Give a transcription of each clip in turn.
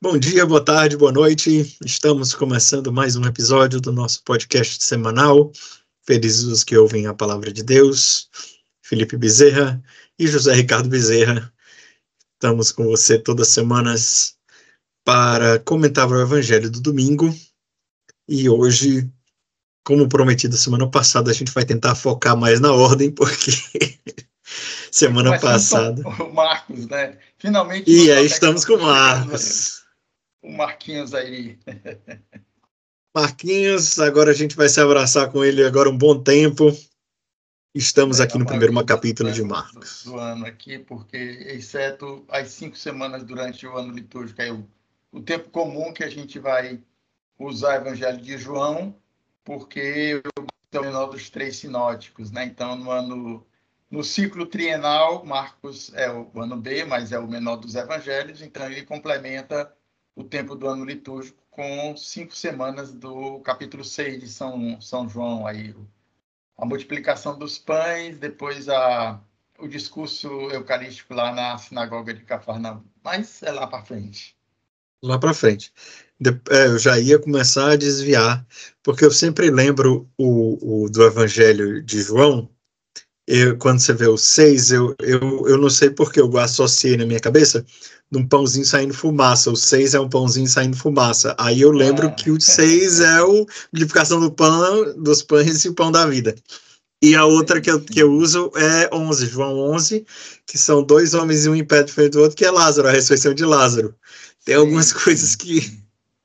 Bom dia, boa tarde, boa noite. Estamos começando mais um episódio do nosso podcast semanal. Felizes os que ouvem a palavra de Deus. Felipe Bezerra e José Ricardo Bezerra. Estamos com você todas as semanas para comentar o Evangelho do domingo. E hoje, como prometido semana passada, a gente vai tentar focar mais na ordem, porque semana passada. O Marcos, né? Finalmente. E aí estamos com o Marcos. O Marquinhos aí. Marquinhos, agora a gente vai se abraçar com ele agora um bom tempo. Estamos é, aqui no primeiro capítulo de Marcos. Do, do, ano aqui, porque exceto as cinco semanas durante o ano litúrgico, é o, o tempo comum que a gente vai usar o Evangelho de João, porque é o menor dos três sinóticos, né? Então, no ano no ciclo trienal, Marcos é o ano B, mas é o menor dos evangelhos, então ele complementa o tempo do ano litúrgico com cinco semanas do capítulo 6 de São, São João, aí, a multiplicação dos pães, depois a, o discurso eucarístico lá na sinagoga de Cafarnaum. Mas é lá para frente. Lá para frente. De, é, eu já ia começar a desviar, porque eu sempre lembro o, o do Evangelho de João, eu, quando você vê o 6, eu, eu, eu não sei porque eu associei na minha cabeça de um pãozinho saindo fumaça. O 6 é um pãozinho saindo fumaça. Aí eu lembro é. que o 6 é o multiplicação do pão, dos pães e o pão da vida. E a outra que eu, que eu uso é 11, João 11, que são dois homens e um em pé diferente do outro, que é Lázaro, a ressurreição de Lázaro. Tem algumas coisas que,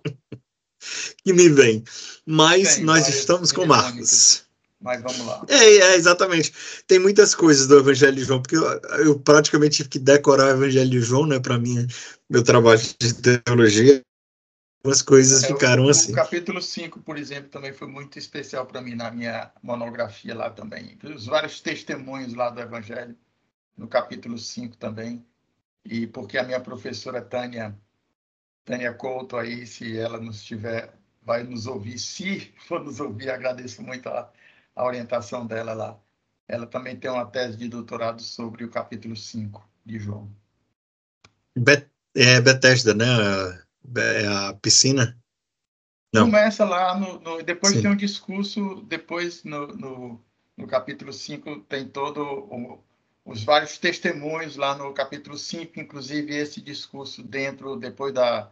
que me vêm. Mas Tem, nós estamos com Marcos mas vamos lá. É, é, exatamente. Tem muitas coisas do Evangelho de João, porque eu, eu praticamente tive que decorar o Evangelho de João, né, para mim, meu trabalho de teologia. Algumas coisas é, ficaram o, assim. O capítulo 5, por exemplo, também foi muito especial para mim na minha monografia lá também. Os vários testemunhos lá do Evangelho, no capítulo 5 também. E porque a minha professora Tânia, Tânia Couto aí, se ela nos tiver, vai nos ouvir, se for nos ouvir, agradeço muito a a orientação dela lá. Ela também tem uma tese de doutorado sobre o capítulo 5 de João. Bet é Bethesda, né? É a piscina? Não. Começa lá, no, no depois Sim. tem um discurso, depois no, no, no capítulo 5 tem todo o, os vários testemunhos lá no capítulo 5, inclusive esse discurso dentro, depois da,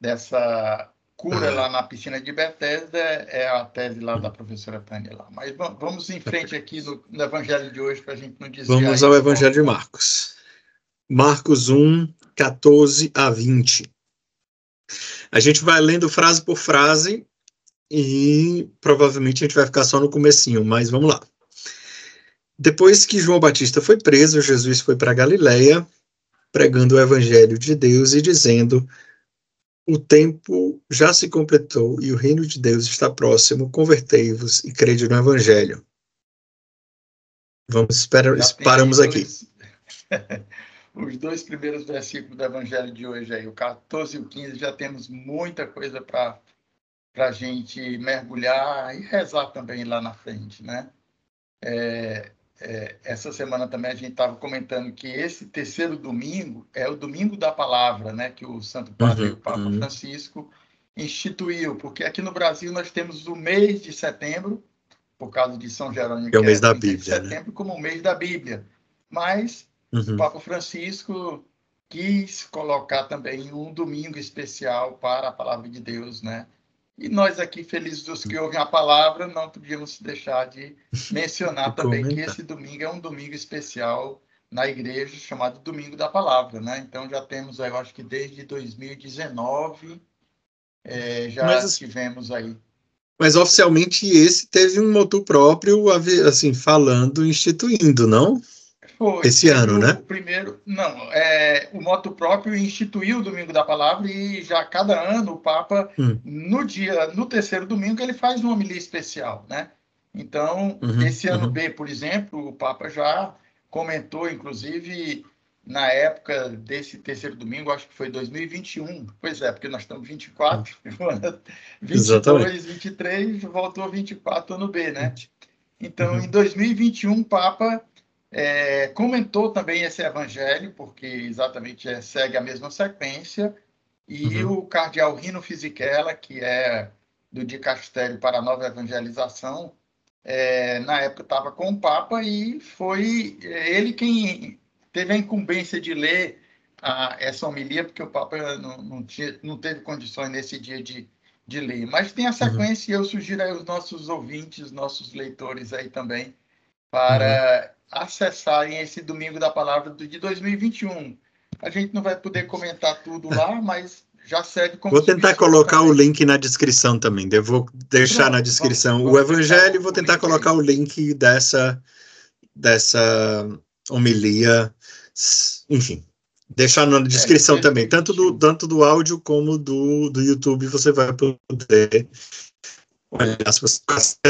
dessa cura lá na piscina de Bethesda é a tese lá da professora Tânia lá. Mas vamos em frente aqui no, no Evangelho de hoje para a gente não dizer. Vamos ao Evangelho de Marcos. Marcos 1, 14 a 20. A gente vai lendo frase por frase e provavelmente a gente vai ficar só no comecinho, mas vamos lá. Depois que João Batista foi preso, Jesus foi para Galiléia, pregando o evangelho de Deus e dizendo: o tempo já se completou e o reino de Deus está próximo. Convertei-vos e crede no Evangelho. Vamos esperar, paramos dois, aqui. os dois primeiros versículos do Evangelho de hoje aí, o 14 e o 15, já temos muita coisa para a gente mergulhar e rezar também lá na frente, né? É, é, essa semana também a gente estava comentando que esse terceiro domingo é o domingo da palavra, né, que o Santo Padre, uhum, o Papa uhum. Francisco, instituiu, porque aqui no Brasil nós temos o mês de setembro, por causa de São Jerônimo, que é o mês é da Bíblia, de né? setembro, né? como o mês da Bíblia. Mas uhum. o Papa Francisco quis colocar também um domingo especial para a palavra de Deus, né? E nós aqui, felizes dos que ouvem a palavra, não podíamos deixar de mencionar também que esse domingo é um domingo especial na igreja, chamado Domingo da Palavra, né? Então já temos, eu acho que desde 2019, é, já mas, tivemos aí. Mas oficialmente esse teve um motu próprio, assim, falando, instituindo, não? Foi, Esse ano, né? O primeiro, não, é, o moto próprio instituiu o Domingo da Palavra e já cada ano o Papa, hum. no dia, no terceiro domingo, ele faz uma homilia especial, né? Então, uhum, esse ano uhum. B, por exemplo, o Papa já comentou, inclusive, na época desse terceiro domingo, acho que foi 2021. Pois é, porque nós estamos 24, 22, Exatamente. 23, voltou 24 ano B, né? Então, uhum. em 2021, o Papa é, comentou também esse evangelho, porque exatamente é, segue a mesma sequência, e uhum. o cardeal Rino Fisichella, que é do Dicastério para a Nova Evangelização, é, na época estava com o Papa e foi ele quem teve a incumbência de ler a, essa homilia, porque o Papa não, não, tinha, não teve condições nesse dia de, de ler. Mas tem a sequência uhum. e eu sugiro aí os nossos ouvintes, nossos leitores aí também, para uhum. acessarem esse Domingo da Palavra de 2021. A gente não vai poder comentar tudo lá, mas já serve como. Vou tentar colocar também. o link na descrição também. Eu vou deixar Pronto, na descrição vamos, vamos o Evangelho e vou tentar colocar aí. o link dessa, dessa homilia. Enfim, deixar na descrição é, também, tanto do, tanto do áudio como do, do YouTube, você vai poder olhar. Se você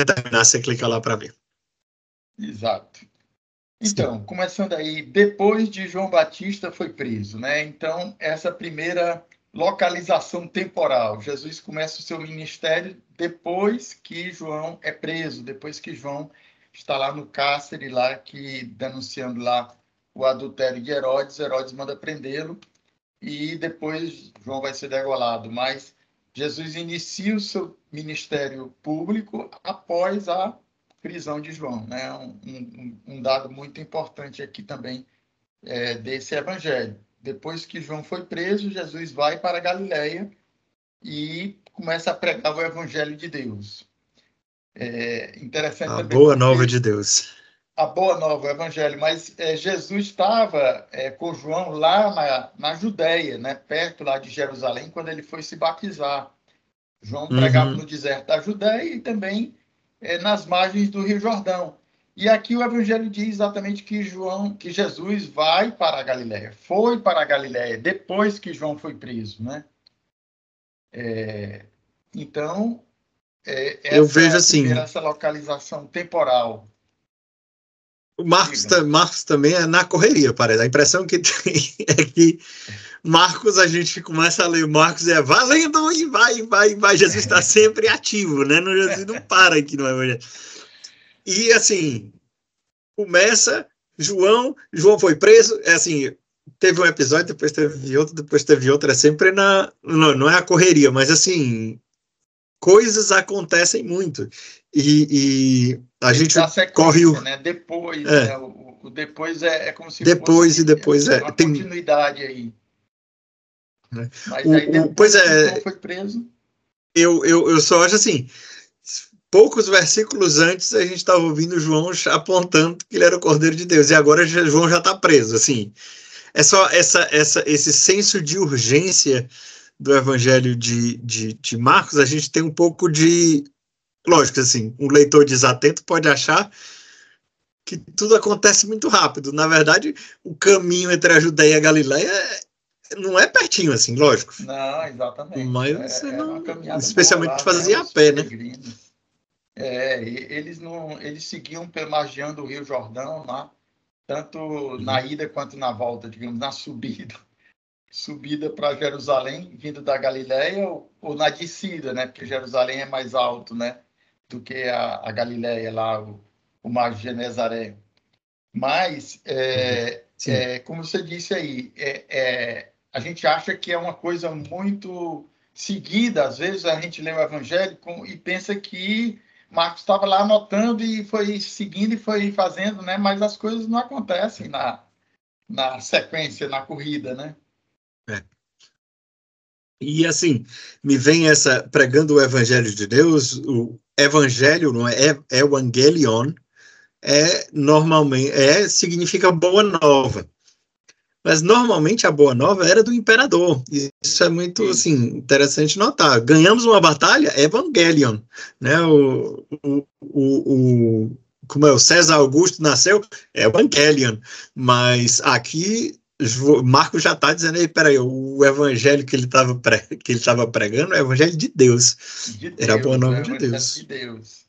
terminar, você clica lá para ver. Exato. Então, começando aí, depois de João Batista foi preso, né? Então, essa primeira localização temporal. Jesus começa o seu ministério depois que João é preso, depois que João está lá no cárcere, lá que denunciando lá o adultério de Herodes, Herodes manda prendê-lo e depois João vai ser degolado. Mas Jesus inicia o seu ministério público após a prisão de João. Né? Um, um, um dado muito importante aqui também é, desse evangelho. Depois que João foi preso, Jesus vai para a Galiléia e começa a pregar o evangelho de Deus. É interessante a boa nova de Deus. A boa nova, o evangelho. Mas é, Jesus estava é, com João lá na, na Judéia, né, perto lá de Jerusalém, quando ele foi se batizar. João pregava uhum. no deserto da Judéia e também é, nas margens do Rio Jordão. E aqui o Evangelho diz exatamente que João, que Jesus vai para a Galiléia, foi para a Galiléia depois que João foi preso, né? É, então, é, eu vejo assim essa localização temporal. O Marcos, Marcos também é na correria, parece. A impressão que tem é que Marcos, a gente começa a ler Marcos é valendo e vai, vai, vai. Jesus está sempre ativo, né? No Jesus não para aqui no Evangelho. E assim, começa, João, João foi preso, é assim, teve um episódio, depois teve outro, depois teve outro, é sempre na, não, não é a correria, mas assim, coisas acontecem muito. E, e a gente corre o. Né? Depois, é. Né? O, o, depois é, é, como se depois fosse, e depois é, uma tem continuidade aí. Né? Mas o, aí depois, pois é. Foi preso. Eu, eu, eu só acho assim. Poucos versículos antes a gente estava ouvindo João apontando que ele era o Cordeiro de Deus e agora João já está preso. Assim, é só essa, essa, esse senso de urgência do Evangelho de, de, de Marcos. A gente tem um pouco de, lógico, assim, um leitor desatento pode achar que tudo acontece muito rápido. Na verdade, o caminho entre a Judéia e a Galiléia não é pertinho, assim, lógico. Não, exatamente. Mas é, você é não. especialmente lá, fazia né, a pé, né? É, eles não, eles seguiam margeando o Rio Jordão lá, tanto uhum. na ida quanto na volta, digamos, na subida. Subida para Jerusalém, vindo da Galileia, ou, ou, na descida, né? Porque Jerusalém é mais alto, né? Do que a, a Galileia lá, o, o Mar de Genezaré. Mas, é, uhum. é, como você disse aí, é, é a gente acha que é uma coisa muito seguida. Às vezes a gente lê o Evangelho e pensa que Marcos estava lá anotando e foi seguindo e foi fazendo, né? Mas as coisas não acontecem na, na sequência, na corrida, né? É. E assim, me vem essa pregando o Evangelho de Deus, o Evangelho não é, é Evangelion, é normalmente é significa boa nova. Mas normalmente a boa nova era do imperador. Isso é muito assim interessante notar. Ganhamos uma batalha, Evangelion, né? O, o, o, o como é o César Augusto nasceu, Evangelion. Mas aqui Marcos já está dizendo aí, peraí, o evangelho que ele estava pre... pregando é o evangelho de Deus. De Deus Era a boa nova é de Deus. De Deus.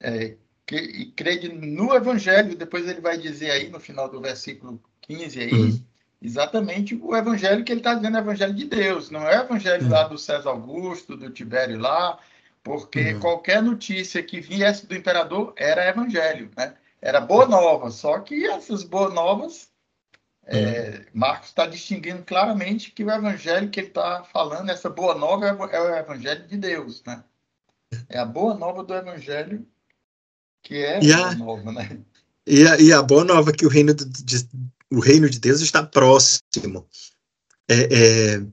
É, que, e crede no evangelho, depois ele vai dizer aí no final do versículo 15 aí, uhum exatamente o evangelho que ele está dizendo, é o evangelho de Deus, não é o evangelho uhum. lá do César Augusto, do Tibério lá, porque uhum. qualquer notícia que viesse do imperador era evangelho, né? Era boa nova, só que essas boas novas É, uhum. Marcos está distinguindo claramente que o evangelho que ele está falando, essa boa nova, é, o evangelho de Deus, né? É a boa nova do evangelho que é e a, nova, né? E a, e a boa nova que o reino de, o reino de Deus está próximo. É, é,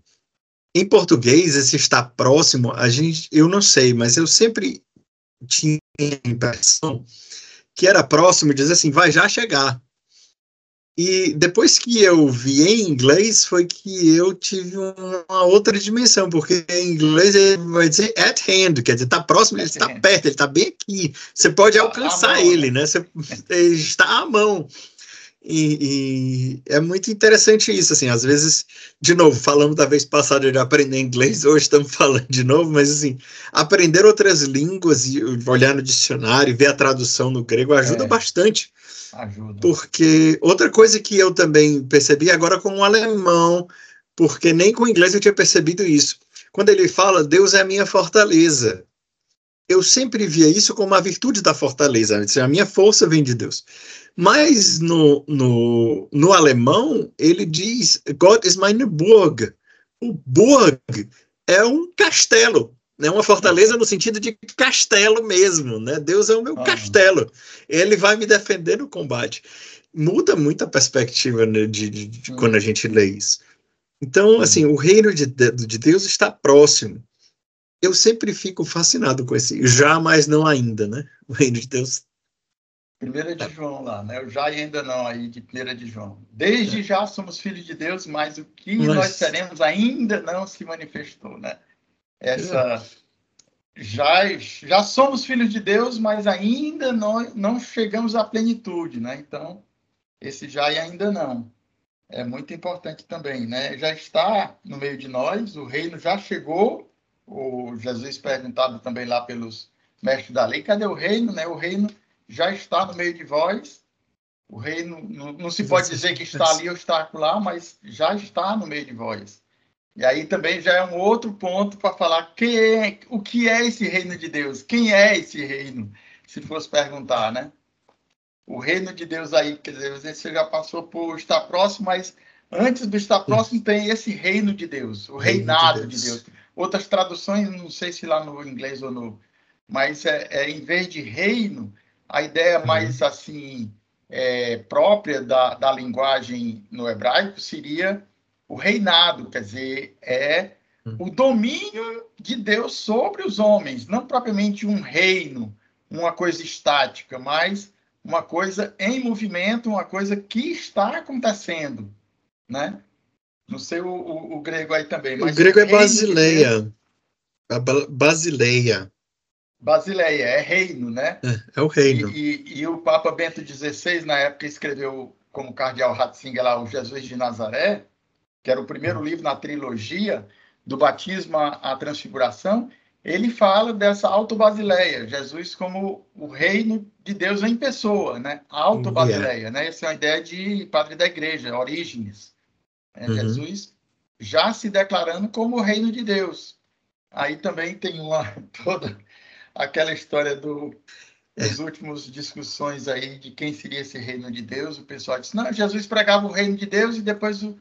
em português, esse está próximo, a gente, eu não sei, mas eu sempre tinha a impressão que era próximo, dizer assim, vai já chegar. E depois que eu vi em inglês, foi que eu tive uma outra dimensão, porque em inglês ele vai dizer at hand, quer dizer, está próximo, ele está perto, ele está bem aqui. Você pode tá alcançar mão, ele, né? Você, ele está à mão. E, e, é muito interessante isso, assim, às vezes, de novo, falamos da vez passada de aprender inglês, hoje estamos falando de novo, mas assim, aprender outras línguas e olhar no dicionário, ver a tradução no grego ajuda é. bastante Ajuda. Porque outra coisa que eu também percebi agora com o alemão, porque nem com o inglês eu tinha percebido isso. Quando ele fala, Deus é a minha fortaleza. Eu sempre via isso como uma virtude da fortaleza. A minha força vem de Deus. Mas no, no, no alemão, ele diz: God is meine Burg. O Burg é um castelo né, uma fortaleza no sentido de castelo mesmo, né? Deus é o meu ah. castelo. Ele vai me defender no combate. Muda muito a perspectiva né, de, de, de hum. quando a gente lê isso. Então, hum. assim, o reino de, de Deus está próximo. Eu sempre fico fascinado com esse já, mas não ainda, né? O reino de Deus. Primeira de João lá, né? O já e ainda não aí de primeira de João. Desde é. já somos filhos de Deus, mas o que mas... nós seremos ainda não se manifestou, né? Essa já já somos filhos de Deus, mas ainda não, não chegamos à plenitude, né? Então, esse já e ainda não é muito importante também, né? Já está no meio de nós, o reino já chegou. O Jesus perguntado também lá pelos mestres da lei, cadê o reino, né? O reino já está no meio de vós. O reino não, não se pode dizer que está ali ou está lá, mas já está no meio de vós. E aí também já é um outro ponto para falar quem é, o que é esse reino de Deus, quem é esse reino, se fosse perguntar, né? O reino de Deus aí, quer dizer, você já passou por estar próximo, mas antes do estar próximo tem esse reino de Deus, o reinado de Deus. de Deus. Outras traduções, não sei se lá no inglês ou no, mas é, é em vez de reino, a ideia uhum. mais assim é, própria da, da linguagem no hebraico seria o reinado, quer dizer, é o hum. domínio de Deus sobre os homens, não propriamente um reino, uma coisa estática, mas uma coisa em movimento, uma coisa que está acontecendo, né? Não sei o, o, o grego aí também. Mas o grego é basileia. A basileia. Basileia, é reino, né? É, é o reino. E, e, e, o Papa Bento XVI, na época, escreveu como cardeal Ratzinger lá, o Jesus de Nazaré, que era o primeiro livro na trilogia do batismo à transfiguração, ele fala dessa autobasileia, Jesus como o reino de Deus em pessoa, né? Autobasileia, yeah. né? Essa é uma ideia de padre da igreja, Orígenes. É, uhum. Jesus já se declarando como o reino de Deus. Aí também tem uma toda aquela história do das últimas discussões aí de quem seria esse reino de Deus. O pessoal disse: "Não, Jesus pregava o reino de Deus e depois o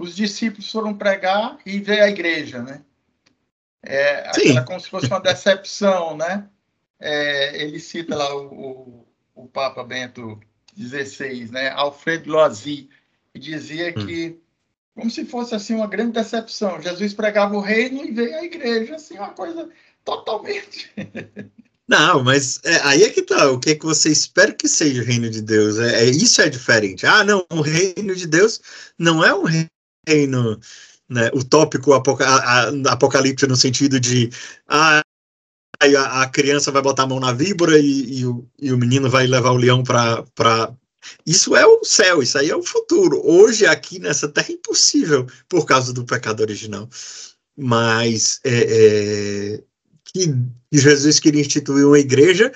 os discípulos foram pregar e veio a igreja, né? É, aquela, como se fosse uma decepção, né? É, ele cita lá o, o, o, Papa Bento XVI, né? Alfredo Loisy, que dizia hum. que como se fosse assim uma grande decepção. Jesus pregava o reino e veio a igreja, assim, uma coisa totalmente. Não, mas é, aí é que tá. O que é que você espera que seja o reino de Deus? É, é isso é diferente. Ah, não, o reino de Deus não é um reino reino né, utópico apoca apocalipse no sentido de ah, a, a, criança vai botar a mão na víbora e, e, o, e o menino vai levar o leão para. Isso é o céu, isso aí é o futuro. Hoje, aqui nessa terra, é impossível por causa do pecado original. Mas é, é, que Jesus queria instituir uma igreja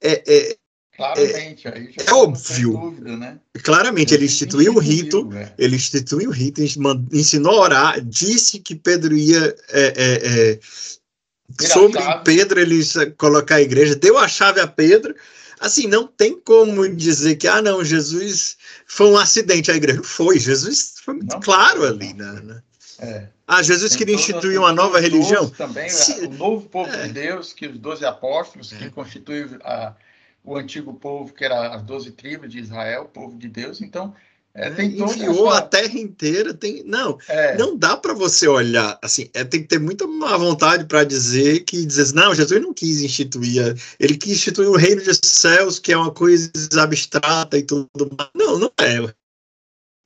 é, é Claramente, aí já é óbvio. Dúvida, né? Claramente, ele instituiu o rito, é. ele instituiu o rito, ensinou a orar, disse que Pedro ia. É, é, é sobre Pedro, ele colocar a igreja, deu a chave a Pedro. assim, não tem como dizer que, ah, não, Jesus foi um acidente à igreja. Foi, Jesus foi muito não, claro não, ali, né? né? É. Ah, Jesus tem queria instituir uma nova religião? Também, Se... o novo povo é. de Deus, que os doze apóstolos, que é. constituem a, o antigo povo, que era as doze tribos de Israel, o povo de Deus. Então, é, tem enfiou essa... a terra inteira. Tem não, é. não dá para você olhar assim. É, tem que ter muita má vontade para dizer que dizer não, Jesus não quis instituir. Ele quis instituir o reino dos céus, que é uma coisa abstrata e tudo. Mais. Não, não é.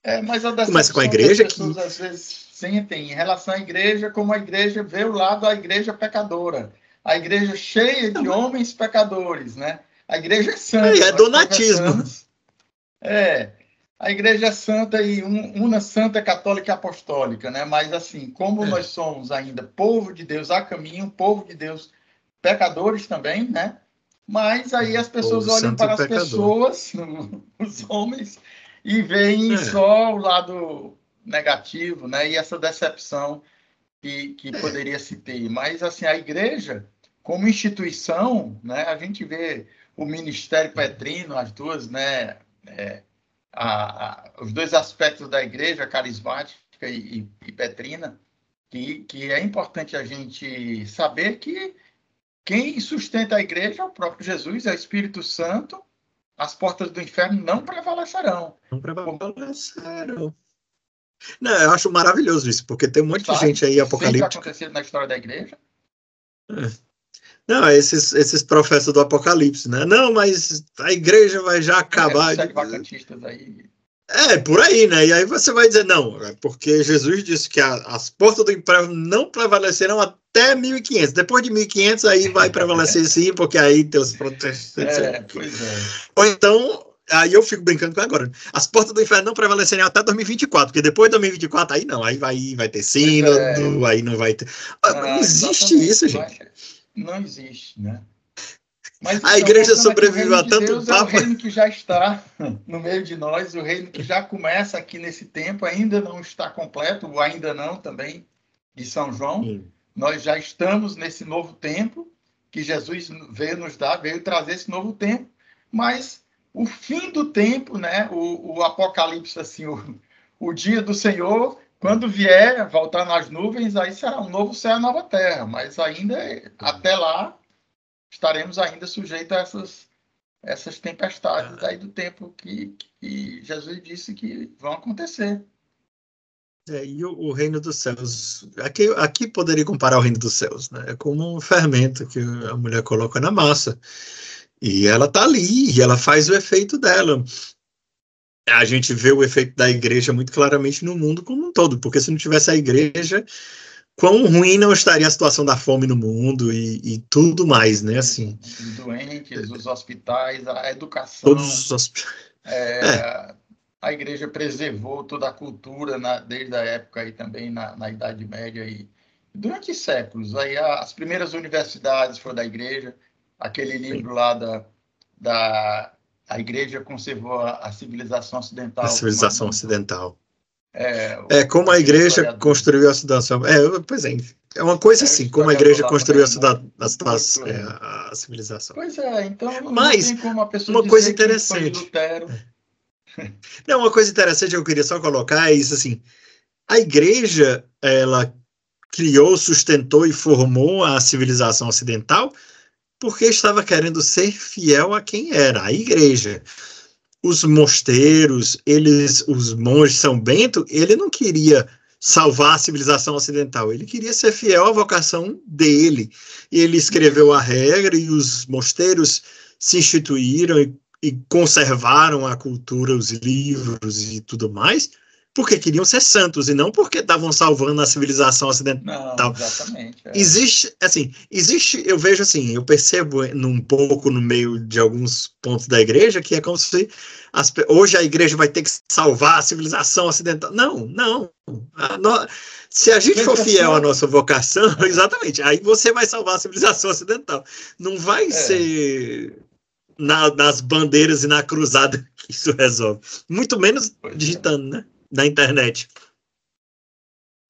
É, mas Começa com a igreja que às vezes sentem em relação à igreja como a igreja vê o lado da igreja pecadora, a igreja cheia de homens pecadores, né? A igreja é santa. É, é donatismo. É, a igreja é santa e uma santa católica e apostólica, né? Mas assim, como é. nós somos ainda povo de Deus a caminho, povo de Deus pecadores também, né? Mas aí as pessoas povo olham para as pecador. pessoas, os homens, e veem é. só o lado negativo, né? E essa decepção que, que é. poderia se ter. Mas assim, a igreja, como instituição, né? A gente vê o ministério petrino, as duas, né? É, a, a, os dois aspectos da igreja, carismática e, e, e petrina, que, que é importante a gente saber que quem sustenta a igreja é o próprio Jesus, é o Espírito Santo, as portas do inferno não prevalecerão. Não prevalecerão. Não, eu acho maravilhoso isso, porque tem um monte Sabe? de gente aí apocalíptica. Sempre acontecido na história da igreja. É. Não, esses, esses profetas do Apocalipse, né? Não, mas a igreja vai já acabar. É, de... aí. É, por aí, né? E aí você vai dizer, não, é porque Jesus disse que a, as portas do inferno não prevalecerão até 1500. Depois de 1500, aí vai prevalecer sim, porque aí tem os protestantes. É, pois é. Ou então, aí eu fico brincando com agora. As portas do inferno não prevalecerão até 2024, porque depois de 2024, aí não, aí vai, vai ter sínodo, é. aí não vai ter. Ah, não existe isso, gente não existe, né? Mas, a igreja sobreviveu a tanto Deus papo. É o reino que já está no meio de nós, o reino que já começa aqui nesse tempo, ainda não está completo, o ainda não também, de São João. Sim. Nós já estamos nesse novo tempo que Jesus veio nos dar, veio trazer esse novo tempo, mas o fim do tempo, né? O, o Apocalipse, assim, o, o dia do Senhor quando vier, voltar nas nuvens, aí será um novo céu e nova terra. Mas ainda, até lá, estaremos ainda sujeitos a essas, essas tempestades aí do tempo que, que Jesus disse que vão acontecer. É, e o, o, reino dos céus, aqui, aqui poderia comparar o reino dos céus, né? É como um fermento que a mulher coloca na massa. E ela está ali, e ela faz o efeito dela a gente vê o efeito da igreja muito claramente no mundo como um todo, porque se não tivesse a igreja, quão ruim não estaria a situação da fome no mundo e, e tudo mais, né? Assim, os doentes, os hospitais, a educação. Todos os hospitais. É, é. A igreja preservou toda a cultura na, desde a época aí também na, na Idade Média e durante séculos. Aí as primeiras universidades foram da igreja, aquele livro lá da, da a igreja conservou a, a civilização ocidental. A civilização ocidental. É, é como a igreja construiu a civilização. É, pois é, é uma coisa é, assim, como a igreja construiu a, cidade, a, é, a, civilização. Pois é, então Mas, uma, uma coisa interessante. Não, uma coisa interessante que eu queria só colocar é isso assim. A igreja, ela criou, sustentou e formou a civilização ocidental, porque estava querendo ser fiel a quem era, a igreja. Os mosteiros, eles, os monges São Bento, ele não queria salvar a civilização ocidental, ele queria ser fiel à vocação dele. E ele escreveu a regra e os mosteiros se instituíram e, e conservaram a cultura, os livros e tudo mais, porque queriam ser santos e não porque estavam salvando a civilização ocidental. Não, exatamente. É. Existe, assim, existe, eu vejo assim, eu percebo um pouco no meio de alguns pontos da igreja que é como se as, hoje a igreja vai ter que salvar a civilização ocidental. Não, não. A, no, se a gente for fiel à nossa vocação, exatamente, aí você vai salvar a civilização ocidental. Não vai é. ser na, nas bandeiras e na cruzada que isso resolve. Muito menos é. digitando, né? Da internet.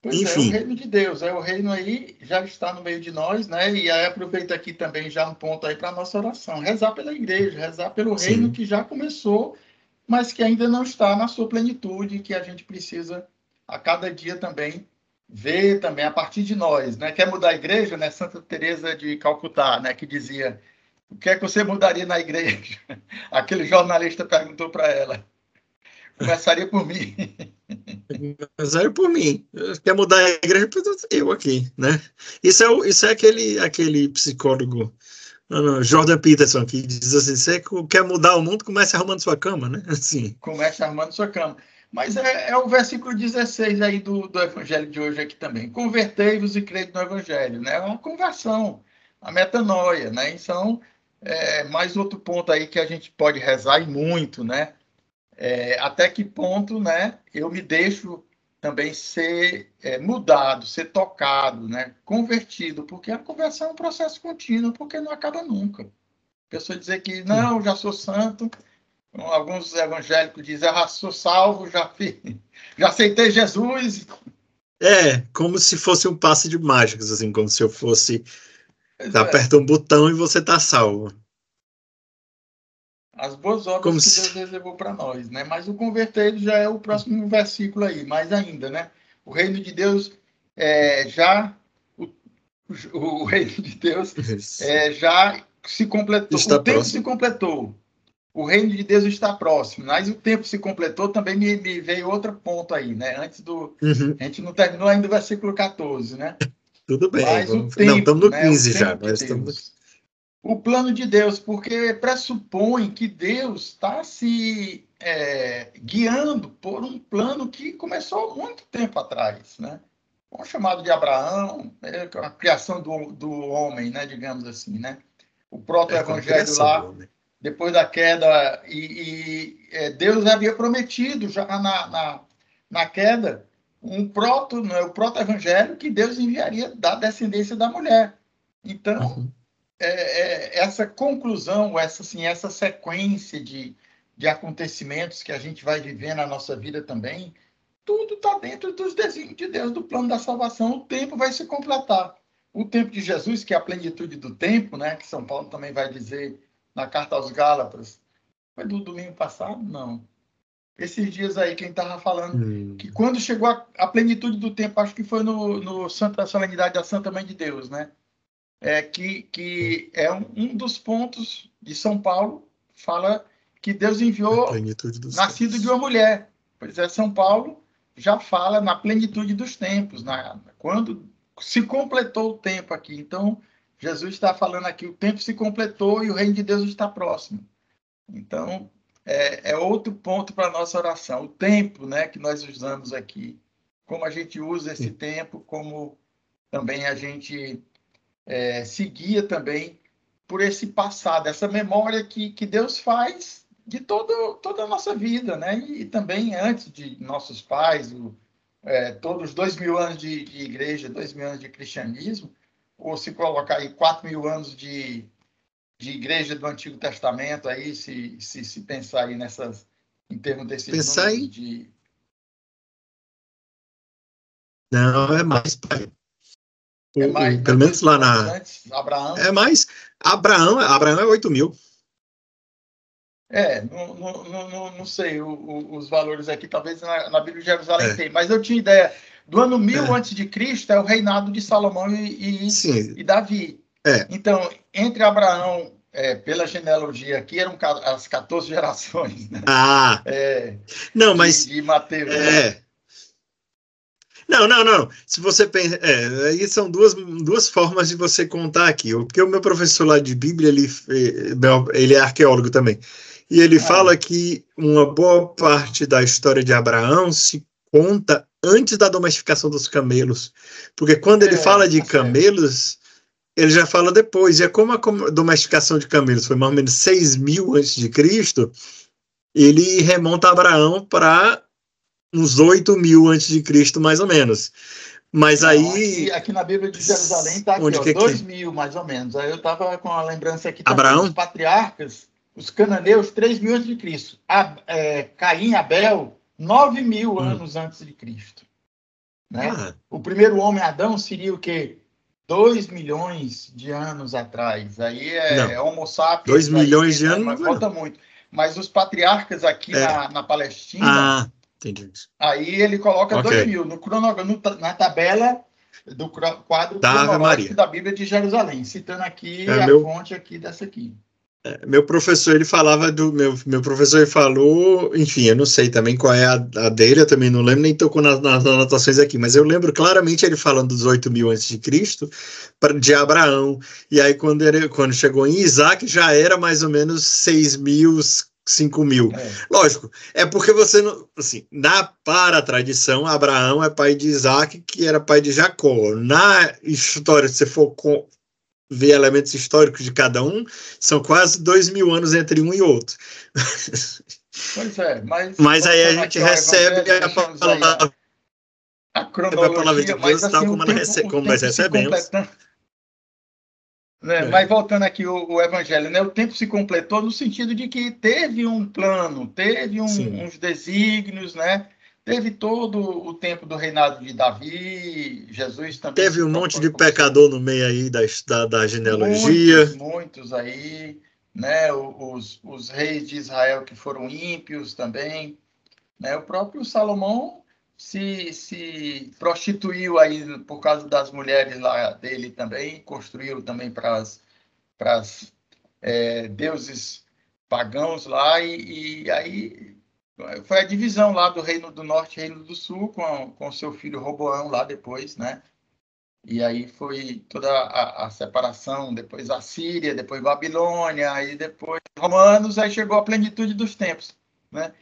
Pois Enfim. é, o reino de Deus, é o reino aí já está no meio de nós, né? E aí aproveita aqui também já um ponto aí para a nossa oração, rezar pela igreja, rezar pelo Sim. reino que já começou, mas que ainda não está na sua plenitude, que a gente precisa a cada dia também ver também a partir de nós, né? Quer mudar a igreja, né? Santa Teresa de Calcutá, né, que dizia: "O que é que você mudaria na igreja?" Aquele jornalista perguntou para ela. Começaria por mim. Começaria por mim. Quer mudar a igreja? Eu aqui, né? Isso é, isso é aquele, aquele psicólogo Jordan Peterson, que diz assim: você quer mudar o mundo, comece arrumando sua cama, né? Assim. Comece arrumando sua cama. Mas é, é, o versículo 16 aí do, do evangelho de hoje aqui também. Convertei-vos e crede no evangelho, né? É uma conversão, a metanoia, né? Então, é, mais outro ponto aí que a gente pode rezar e muito, né? É, até que ponto, né? Eu me deixo também ser é, mudado, ser tocado, né? Convertido, porque a conversão é um processo contínuo, porque não acaba nunca. A pessoa dizer que não, já sou santo, alguns evangélicos dizem, ah, sou salvo, já, fiz, já aceitei Jesus. É, como se fosse um passe de mágicas, assim, como se eu fosse. Tá, é. Aperta um botão e você tá salvo. As boas obras como que se... Deus reservou para nós, né? Mas o convertido já é o próximo versículo aí, mais ainda, né? O reino de Deus é, já. O, o, reino de Deus é, já se completou. Está o tempo próximo. se completou o reino de Deus está próximo. Mas o tempo se completou, também me, me veio outro ponto aí, né? Antes do. Uhum. A gente não terminou ainda o versículo 14, né? Tudo bem. Mas vamos... o tempo, não, estamos no 15 né? já. Mas estamos... O plano de Deus, porque pressupõe que Deus está se é, guiando por um plano que começou muito tempo atrás, né? O chamado de Abraão, é a criação do, do homem, né? Digamos assim, né? O proto-evangelho é lá. Homem depois da queda, e, e é, Deus havia prometido já na, na, na queda um proto, não é, o proto-evangelho que Deus enviaria da descendência da mulher. Então, uhum. É, é, essa conclusão, essa, assim, essa sequência de, de acontecimentos que a gente vai viver na nossa vida também, tudo está dentro dos desígnios de Deus, do plano da salvação. O tempo vai se completar. O tempo de Jesus, que é a plenitude do tempo, né, que São Paulo também vai dizer na carta aos Gálatas. Foi do domingo passado? Não. Esses dias aí, quem estava falando hum. que quando chegou a, a, plenitude do tempo, acho que foi no, no Santa Solenidade da Santa Mãe de Deus, né? É que, que é um, um dos pontos de São Paulo, fala que Deus enviou nascido de uma mulher. Pois é, São Paulo já fala na plenitude dos tempos, na, quando se completou o tempo aqui. Então, Jesus está falando aqui, o tempo se completou e o reino de Deus está próximo. Então, é, é outro ponto para a nossa oração. O tempo né, que nós usamos aqui. Como a gente usa esse Sim. tempo, como também a gente é, se guia também por esse passado, essa memória que, que Deus faz de todo, toda a nossa vida, né? E, também antes de nossos pais, o, é, todos os dois mil anos de, de igreja, dois mil anos de cristianismo, ou se colocar aí 4 mil anos de, de igreja do Antigo Testamento, aí, se, se, se pensar aí nessas, em termos desses pensar de... Não, é mais, pai. É mais, pelo menos lá na. Abraão. É mais. Abraão, Abraão é 8 mil. É, não, não, não, não sei o, o, os valores aqui, talvez na, na Bíblia de Jerusalém é. tem, mas eu tinha ideia do ano 1000 é. antes de Cristo é o reinado de Salomão e, e, e Davi. É. Então, entre Abraão, é, pela genealogia aqui, eram as 14 gerações. Né? Ah! É, não, mas. De, de Mateus. É. Né? Não, não, não. Se você pensa. É, aí são duas, duas formas de você contar aqui. Porque o meu professor lá de Bíblia, ele, ele é arqueólogo também. E ele ah. fala que uma boa parte da história de Abraão se conta antes da domesticação dos camelos. Porque quando ele é, fala de tá camelos, ele já fala depois. E é como a domesticação de camelos foi mais ou menos 6 mil antes de Cristo, ele remonta Abraão para uns 8 mil antes de Cristo, mais ou menos. Mas Não, aí. Aqui, aqui, na Bíblia de Jerusalém está aqui, ó, 2 que... mil, mais ou menos. Aí eu estava com a lembrança aqui Abraão? Os patriarcas, os cananeus, 3 mil antes de Cristo. A, é, Caim, Abel, 9 mil hum. anos antes de Cristo. Né? Ah. O primeiro homem, Adão, seria o quê? 2 milhões de anos atrás. Aí é, é Homo sapiens. 2 milhões de anos. Mas falta muito. Mas os patriarcas aqui é. na, na Palestina. Ah, entendi. Aí ele coloca 2 okay. mil. No cronograma, na tabela do quadro da cronológico da Bíblia de Jerusalém, citando aqui é, a meu... fonte aqui dessa aqui. É, meu professor, ele falava do. Meu, meu professor falou, enfim, eu não sei também qual é a, a dele, eu também não lembro, nem tocou nas, nas, anotações aqui, mas eu lembro claramente ele falando dos 8 mil antes de Cristo, de Abraão. E aí, quando, ele, quando chegou em Isaac, já era mais ou menos 6 mil, 5 mil. É. Lógico, é porque você não. Assim, na para a tradição, Abraão é pai de Isaac, que era pai de Jacó. Na história, se você for com, ver elementos históricos de cada um, são quase dois mil anos entre um e outro. Pois é, mas. Mas aí a gente recebe a palavra. A cronologia, de Deus, tal assim, como, recebe, como nós recebemos. Né? É. Mas voltando aqui o, o, Evangelho, né? o tempo se completou no sentido de que teve um plano, teve um, uns desígnios, né? Teve todo o tempo do reinado de Davi, Jesus também. Teve um monte de pecador no meio aí da, da, da genealogia. Muitos, muitos aí, né? Os, os reis de Israel que foram ímpios também. Né? O próprio Salomão se, se prostituiu aí por causa das mulheres lá dele também, construiu também para as é, deuses pagãos lá, e, e aí foi a divisão lá do Reino do Norte e Reino do Sul, com, com seu filho Roboão lá depois, né? E aí foi toda a, a, separação, depois a Síria, depois Babilônia, aí depois Romanos, aí chegou a plenitude dos tempos, né?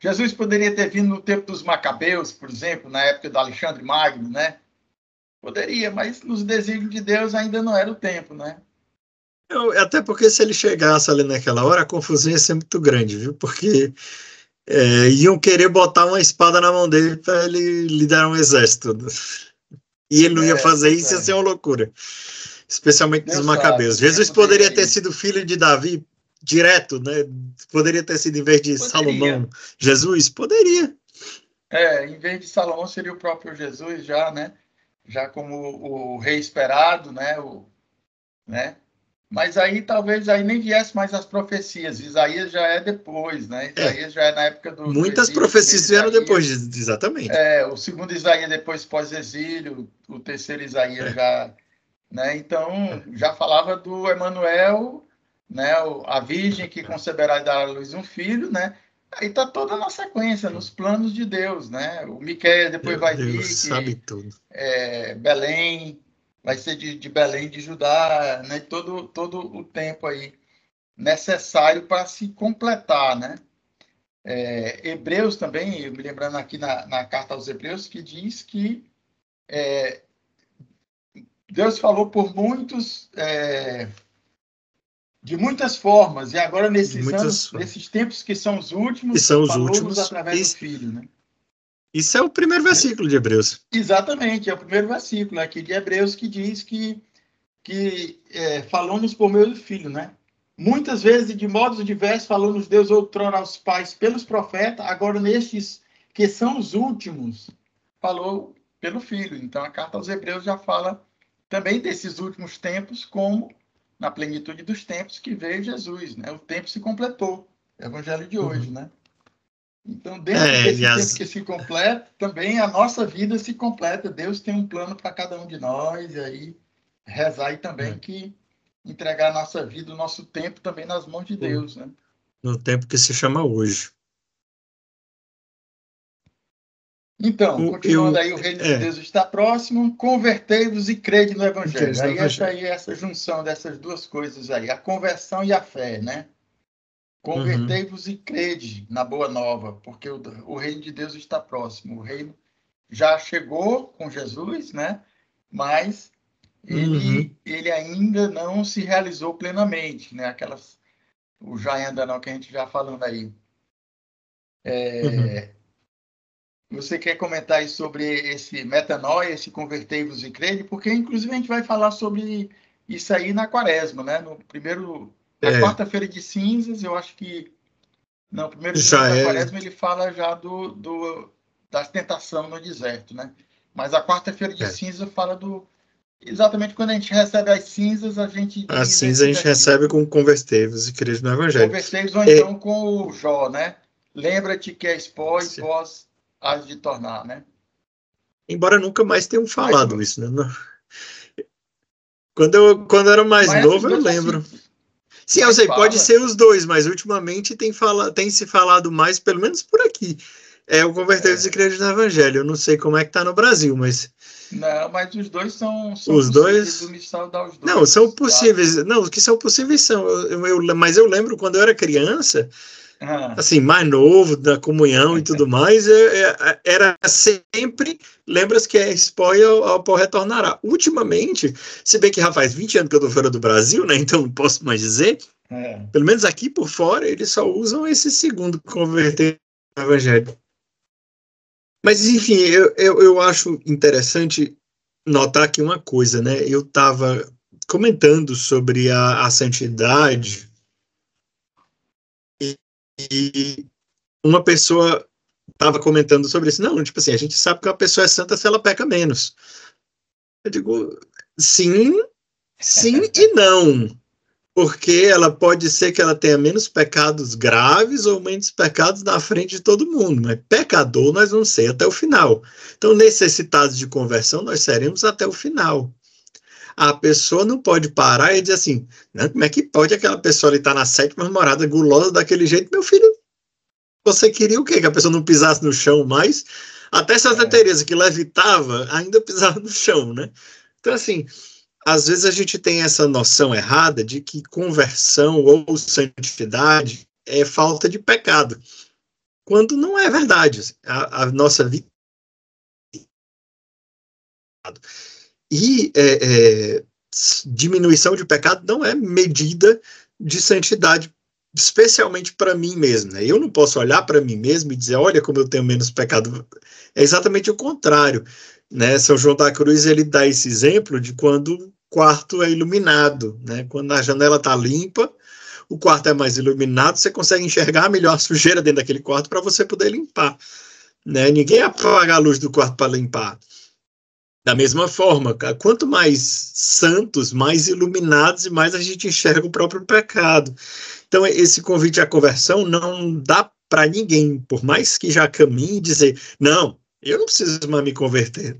Jesus poderia ter vindo no tempo dos Macabeus, por exemplo, na época do Alexandre Magno, né? Poderia, mas nos desígnios de Deus ainda não era o tempo, né? Eu, até porque se ele chegasse ali naquela hora, a confusão ia ser muito grande, viu? Porque é, iam querer botar uma espada na mão dele para ele liderar um exército. E ele não ia é, fazer isso, ia ser uma loucura. Especialmente Deus dos macabeus. Sabe, Jesus poderia ter sido filho de Davi direto, né? Poderia ter sido em vez de poderia. Salomão. Jesus? Poderia. É, em vez de Salomão seria o próprio Jesus já, né? Já como o, o rei esperado, né? O, né? Mas aí talvez aí nem viesse mais as profecias. Isaías já é depois, né? É. Isaías é. já é na época do. Muitas do exílio, profecias vieram depois, exatamente. É, o segundo Isaías depois pós-exílio, o terceiro Isaías é. já. Né? Então, já falava do Emanuel, né? a virgem que conceberá e dará à luz um filho, né? Aí está toda na sequência, nos planos de Deus, né? O Miquel depois Meu vai Deus vir. sabe tudo. É, Belém, vai ser de, de Belém, de Judá, né? Todo, todo o tempo aí necessário para se completar, né? É, Hebreus também, me lembrando aqui na, na, carta aos Hebreus, que diz que é, Deus falou por muitos, é, de muitas formas, e agora nesses anos, nesses tempos que são os últimos, são os últimos através do Filho, né? Isso é o primeiro versículo de Hebreus. Exatamente, é o primeiro versículo aqui de Hebreus que diz que, que é, falamos por meio do Filho, né? Muitas vezes, de modos diversos, falamos Deus outrora aos pais pelos profetas, agora nestes que são os últimos, falou pelo Filho. Então, a carta aos Hebreus já fala também desses últimos tempos, como na plenitude dos tempos que veio Jesus, né? O tempo se completou, Evangelho de hoje, uhum. né? Então, dentro é, desse as... tempo que se completa, também a nossa vida se completa. Deus tem um plano para cada um de nós, e aí rezar e também é. que entregar a nossa vida, o nosso tempo também nas mãos de Deus, né? No tempo que se chama hoje. Então, o, continuando eu, aí, o reino é, de Deus está próximo, convertei-vos e crede no Evangelho. Aí essa, aí essa junção dessas duas coisas aí, a conversão e a fé, né? Convertei-vos uhum. e crede na boa nova, porque o, o, reino de Deus está próximo. O reino já chegou com Jesus, né? Mas ele, uhum. ele ainda não se realizou plenamente, né? Aquelas, o já ainda não que a gente já falando aí. É, uhum. Você quer comentar aí sobre esse metanoia, esse convertei-vos e crede? Porque inclusive a gente vai falar sobre isso aí na quaresma, né? No primeiro na é. quarta-feira de cinzas, eu acho que. Não, primeiro dia da é. quaresma ele fala já do, do, da tentação no deserto, né? Mas a quarta-feira de é. cinza fala do. Exatamente quando a gente recebe as cinzas, a gente. As cinzas a gente recebe com converteiros e Cristo no Evangelho. Converteiros ou é. então com o Jó, né? Lembra-te que és pó e pós has de tornar, né? Embora nunca mais tenham falado isso, né? Quando eu, quando eu era mais Mas novo, eu lembro. Assim, Sim, eu sei, fala. pode ser os dois, mas ultimamente tem, fala, tem se falado mais, pelo menos por aqui. É o Converteiros é. e no Evangelho. Eu não sei como é que tá no Brasil, mas. Não, mas os dois são, são os dois. Os dois não, são possíveis. Tá? Não, os que são possíveis são. Eu, eu, mas eu lembro quando eu era criança, ah. assim, mais novo, da comunhão e tudo mais, é, é, era sempre, lembras que é spoiler ao pó retornará. Ultimamente, se bem que, rapaz, 20 anos que eu tô fora do Brasil, né, então não posso mais dizer, é. pelo menos aqui por fora, eles só usam esse segundo converter no evangelho. Mas, enfim, eu, eu, eu acho interessante notar aqui uma coisa, né, eu estava comentando sobre a, a santidade e uma pessoa estava comentando sobre isso. Não, tipo assim, a gente sabe que uma pessoa é santa se ela peca menos. Eu digo, sim, sim e não. Porque ela pode ser que ela tenha menos pecados graves ou menos pecados na frente de todo mundo, mas pecador nós vamos ser até o final. Então, necessitados de conversão, nós seremos até o final a pessoa não pode parar e dizer assim, né, como é que pode aquela pessoa estar tá na sétima morada gulosa daquele jeito, meu filho, você queria o quê? Que a pessoa não pisasse no chão mais? Até Santa é. Teresa que levitava, ainda pisava no chão, né? Então, assim, às vezes a gente tem essa noção errada de que conversão ou santidade é falta de pecado, quando não é verdade. A, a nossa vida e é, é, diminuição de pecado não é medida de santidade, especialmente para mim mesmo. Né? Eu não posso olhar para mim mesmo e dizer, olha como eu tenho menos pecado. É exatamente o contrário. Né? São João da Cruz ele dá esse exemplo de quando o quarto é iluminado, né? quando a janela está limpa, o quarto é mais iluminado, você consegue enxergar melhor a sujeira dentro daquele quarto para você poder limpar. Né? Ninguém apaga a luz do quarto para limpar. Da mesma forma, quanto mais santos, mais iluminados e mais a gente enxerga o próprio pecado. Então, esse convite à conversão não dá para ninguém, por mais que já caminhe, dizer: não, eu não preciso mais me converter.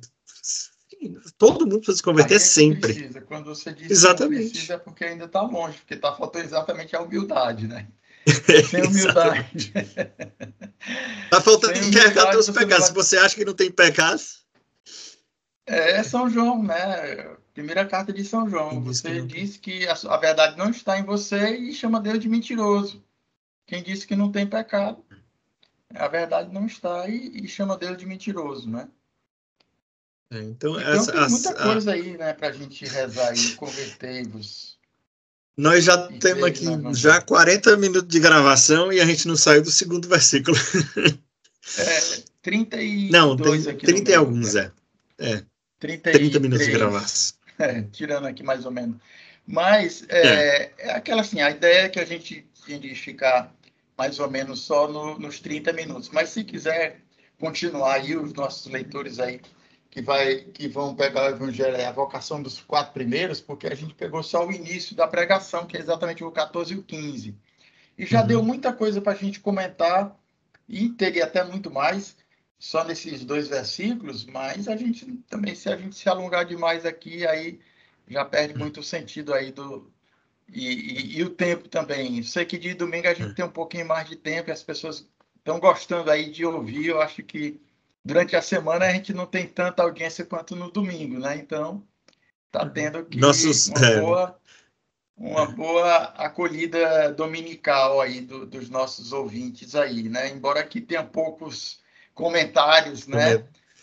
Todo mundo precisa se converter é sempre. Precisa. Quando você diz exatamente. que precisa, é porque ainda está longe, porque está faltando exatamente a humildade, né? Sem humildade. Está faltando enxergar teus pecados. Se você acha que não tem pecados, é São João, né? Primeira carta de São João. Você diz que a, a, verdade não está em você e chama Deus de mentiroso. Quem disse que não tem pecado, a verdade não está e, e chama Deus de mentiroso, né? É, então, então essa, tem muita a, coisa aí, né, para a gente rezar aí, convertei-vos. Nós já temos aqui já 40 minutos de gravação e a gente não saiu do segundo versículo. É, 32 não, tem, aqui 30 e alguns, é. É. 33, 30 minutos de gravar. É, tirando aqui mais ou menos. Mas é, é. é, aquela assim, a ideia é que a gente tinha de ficar mais ou menos só no, nos 30 minutos. Mas se quiser continuar aí, os nossos leitores aí que, vai, que vão pegar o Evangelho, é a vocação dos quatro primeiros, porque a gente pegou só o início da pregação, que é exatamente o 14 e o 15. E já uhum. deu muita coisa para a gente comentar, e teria até muito mais, só nesses dois versículos, mas a gente também, se a gente se alongar demais aqui, aí já perde muito o sentido aí do. E, e, e o tempo também. Sei que de domingo a gente tem um pouquinho mais de tempo e as pessoas estão gostando aí de ouvir. Eu acho que durante a semana a gente não tem tanta audiência quanto no domingo, né? Então, está tendo que Nossos, uma, é... boa, uma boa acolhida dominical aí do, dos nossos ouvintes aí, né? Embora aqui tenha poucos comentários, né?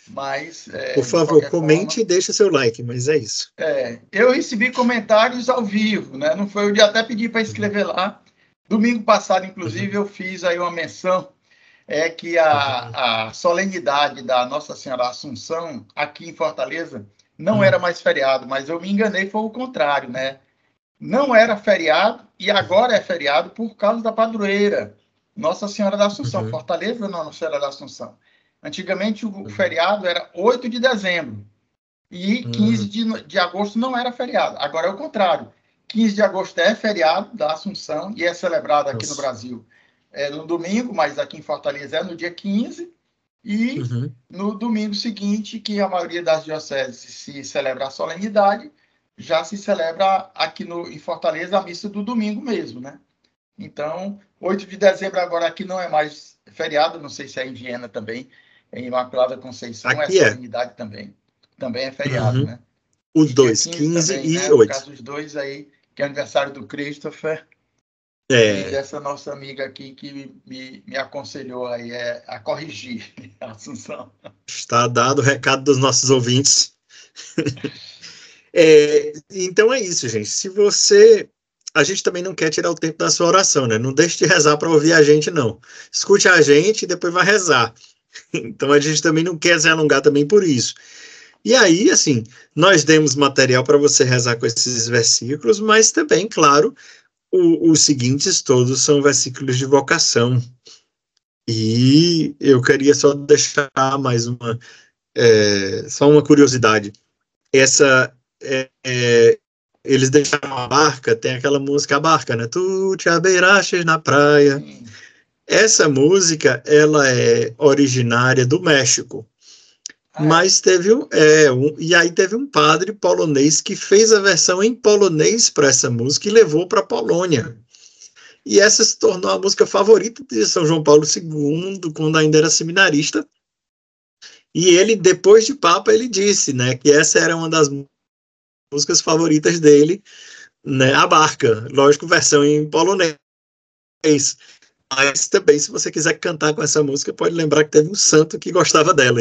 Mas. É, Por favor, comente forma, e deixe seu like, mas é isso. É, eu recebi comentários ao vivo, né? Não foi, eu até pedi para escrever lá. Domingo passado, inclusive, uhum. eu fiz aí uma menção é que a, a solenidade da Nossa Senhora Assunção aqui em Fortaleza não uhum. era mais feriado, mas eu me enganei, foi o contrário, né? Não era feriado e agora é feriado por causa da padroeira. Nossa Senhora da Assunção, uhum. Fortaleza, não, Nossa Senhora da Assunção. Antigamente o uhum. feriado era 8 de dezembro e 15 uhum. de, de agosto não era feriado. Agora é o contrário. 15 de agosto é feriado da Assunção e é celebrado aqui Nossa. no Brasil é no domingo, mas aqui em Fortaleza é no dia 15. E uhum. no domingo seguinte, que a maioria das dioceses se celebra a solenidade, já se celebra aqui no, em Fortaleza a missa do domingo mesmo, né? Então, 8 de dezembro agora aqui não é mais feriado, não sei se é em Viena também, em Imaculada Conceição aqui é, é solenidade também. Também é feriado, uhum. né? Os dois, 15, 15 também, e né? 8. No caso dos dois aí, que é aniversário do Christopher. É. E dessa nossa amiga aqui que me, me aconselhou aí é, a corrigir a Assunção. Está dado o recado dos nossos ouvintes. é, então é isso, gente. Se você. A gente também não quer tirar o tempo da sua oração, né? Não deixe de rezar para ouvir a gente, não. Escute a gente e depois vai rezar. Então a gente também não quer se alongar também por isso. E aí, assim, nós demos material para você rezar com esses versículos, mas também, claro, o, os seguintes todos são versículos de vocação. E eu queria só deixar mais uma, é, só uma curiosidade. Essa, é, é, eles deixaram a barca, tem aquela música A Barca, né? Tu te abeirastes na praia. Essa música, ela é originária do México. Ah, é? Mas teve um, é, um, e aí teve um padre polonês que fez a versão em polonês para essa música e levou para a Polônia. E essa se tornou a música favorita de São João Paulo II, quando ainda era seminarista. E ele, depois de Papa, ele disse, né, que essa era uma das músicas favoritas dele, né, a Barca, lógico, versão em polonês. Mas também, se você quiser cantar com essa música, pode lembrar que teve um santo que gostava dela.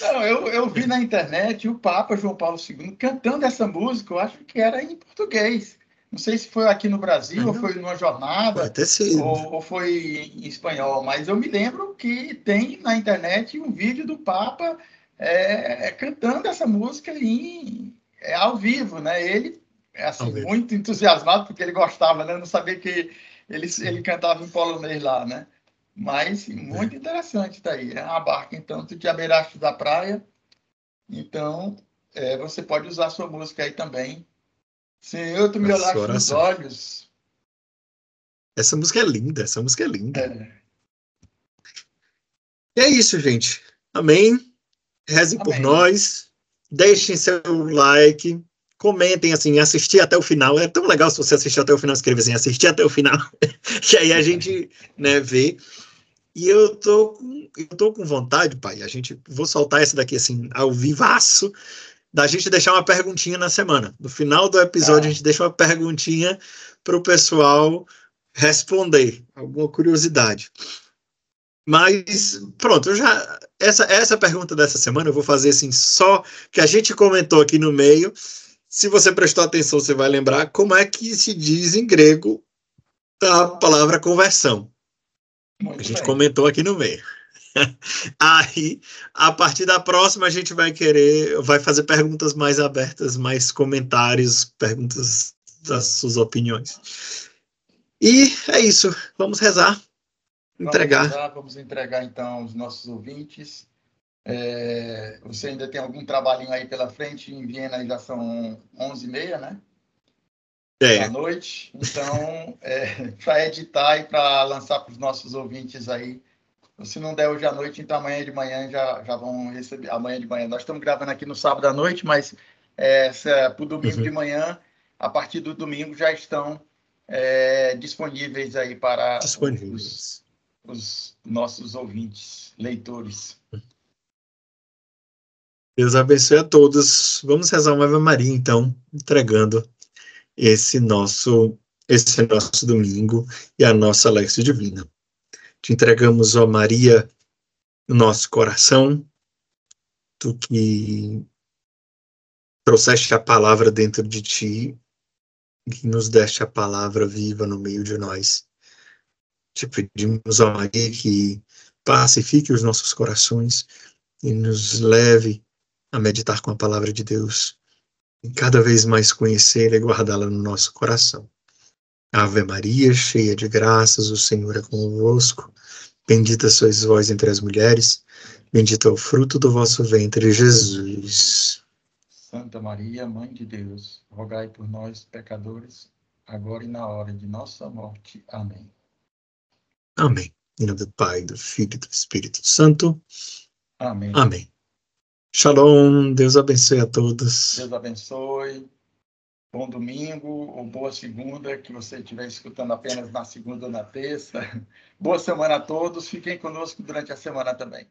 Não, eu, eu vi na internet o Papa João Paulo II cantando essa música, eu acho que era em português. Não sei se foi aqui no Brasil, ou foi numa jornada, ou, ou, foi em espanhol, mas eu me lembro que tem na internet um vídeo do Papa é, cantando essa música em, é, ao vivo, né? Ele, é, assim, muito entusiasmado, porque ele gostava, né? Não sabia que ele, ele cantava em polonês lá, né? Mas muito interessante tá aí. É uma barca, então, tu te abeiraste da praia. Então, é, você pode usar sua música aí também. Senhor, tu me olhaste nos olhos. Essa música é linda, essa música é linda. É. E é isso, gente. Amém. Rezem Amém. por nós. Deixem seu like comentem assim, assistir até o final. É tão legal se você assistir até o final, escrever assim, assistir até o final, que aí a gente né, vê. E eu tô, com, eu tô com vontade, pai, a gente, vou soltar essa daqui assim, ao vivaço, da gente deixar uma perguntinha na semana. No final do episódio, ah. a gente deixa uma perguntinha para o pessoal responder, alguma curiosidade. Mas pronto, eu já essa essa pergunta dessa semana eu vou fazer assim só que a gente comentou aqui no meio se você prestou atenção, você vai lembrar como é que se diz em grego a palavra conversão. Muito a gente bem. comentou aqui no meio. Aí, a partir da próxima, a gente vai querer, vai fazer perguntas mais abertas, mais comentários, perguntas das suas opiniões. E é isso. Vamos rezar. Entregar. Vamos, rezar, vamos entregar então aos nossos ouvintes é, você ainda tem algum trabalhinho aí pela frente? Em Viena já são 11h30, né? É. Da noite. Então, é, para editar e para lançar para os nossos ouvintes aí. Se não der hoje à noite, então amanhã de manhã já, já vão receber. Amanhã de manhã. Nós estamos gravando aqui no sábado à noite, mas é, para o domingo uhum. de manhã, a partir do domingo já estão é, disponíveis aí para disponíveis. Os, os nossos ouvintes, leitores. Deus abençoe a todos. Vamos rezar uma Ave Maria, então, entregando esse nosso esse nosso domingo e a nossa Lexo Divina. Te entregamos, ó Maria, o nosso coração, tu que trouxeste a palavra dentro de ti, que nos deste a palavra viva no meio de nós. Te pedimos, ó Maria, que pacifique os nossos corações e nos leve a meditar com a palavra de Deus e cada vez mais conhecê-la e guardá-la no nosso coração. Ave Maria, cheia de graças, o Senhor é convosco. Bendita sois vós entre as mulheres, bendito é o fruto do vosso ventre, Jesus. Santa Maria, Mãe de Deus, rogai por nós, pecadores, agora e na hora de nossa morte. Amém. Amém. Em nome do Pai, do Filho e do Espírito Santo. Amém. Amém. Shalom, Deus abençoe a todos. Deus abençoe. Bom domingo ou boa segunda, que você estiver escutando apenas na segunda ou na terça. Boa semana a todos. Fiquem conosco durante a semana também.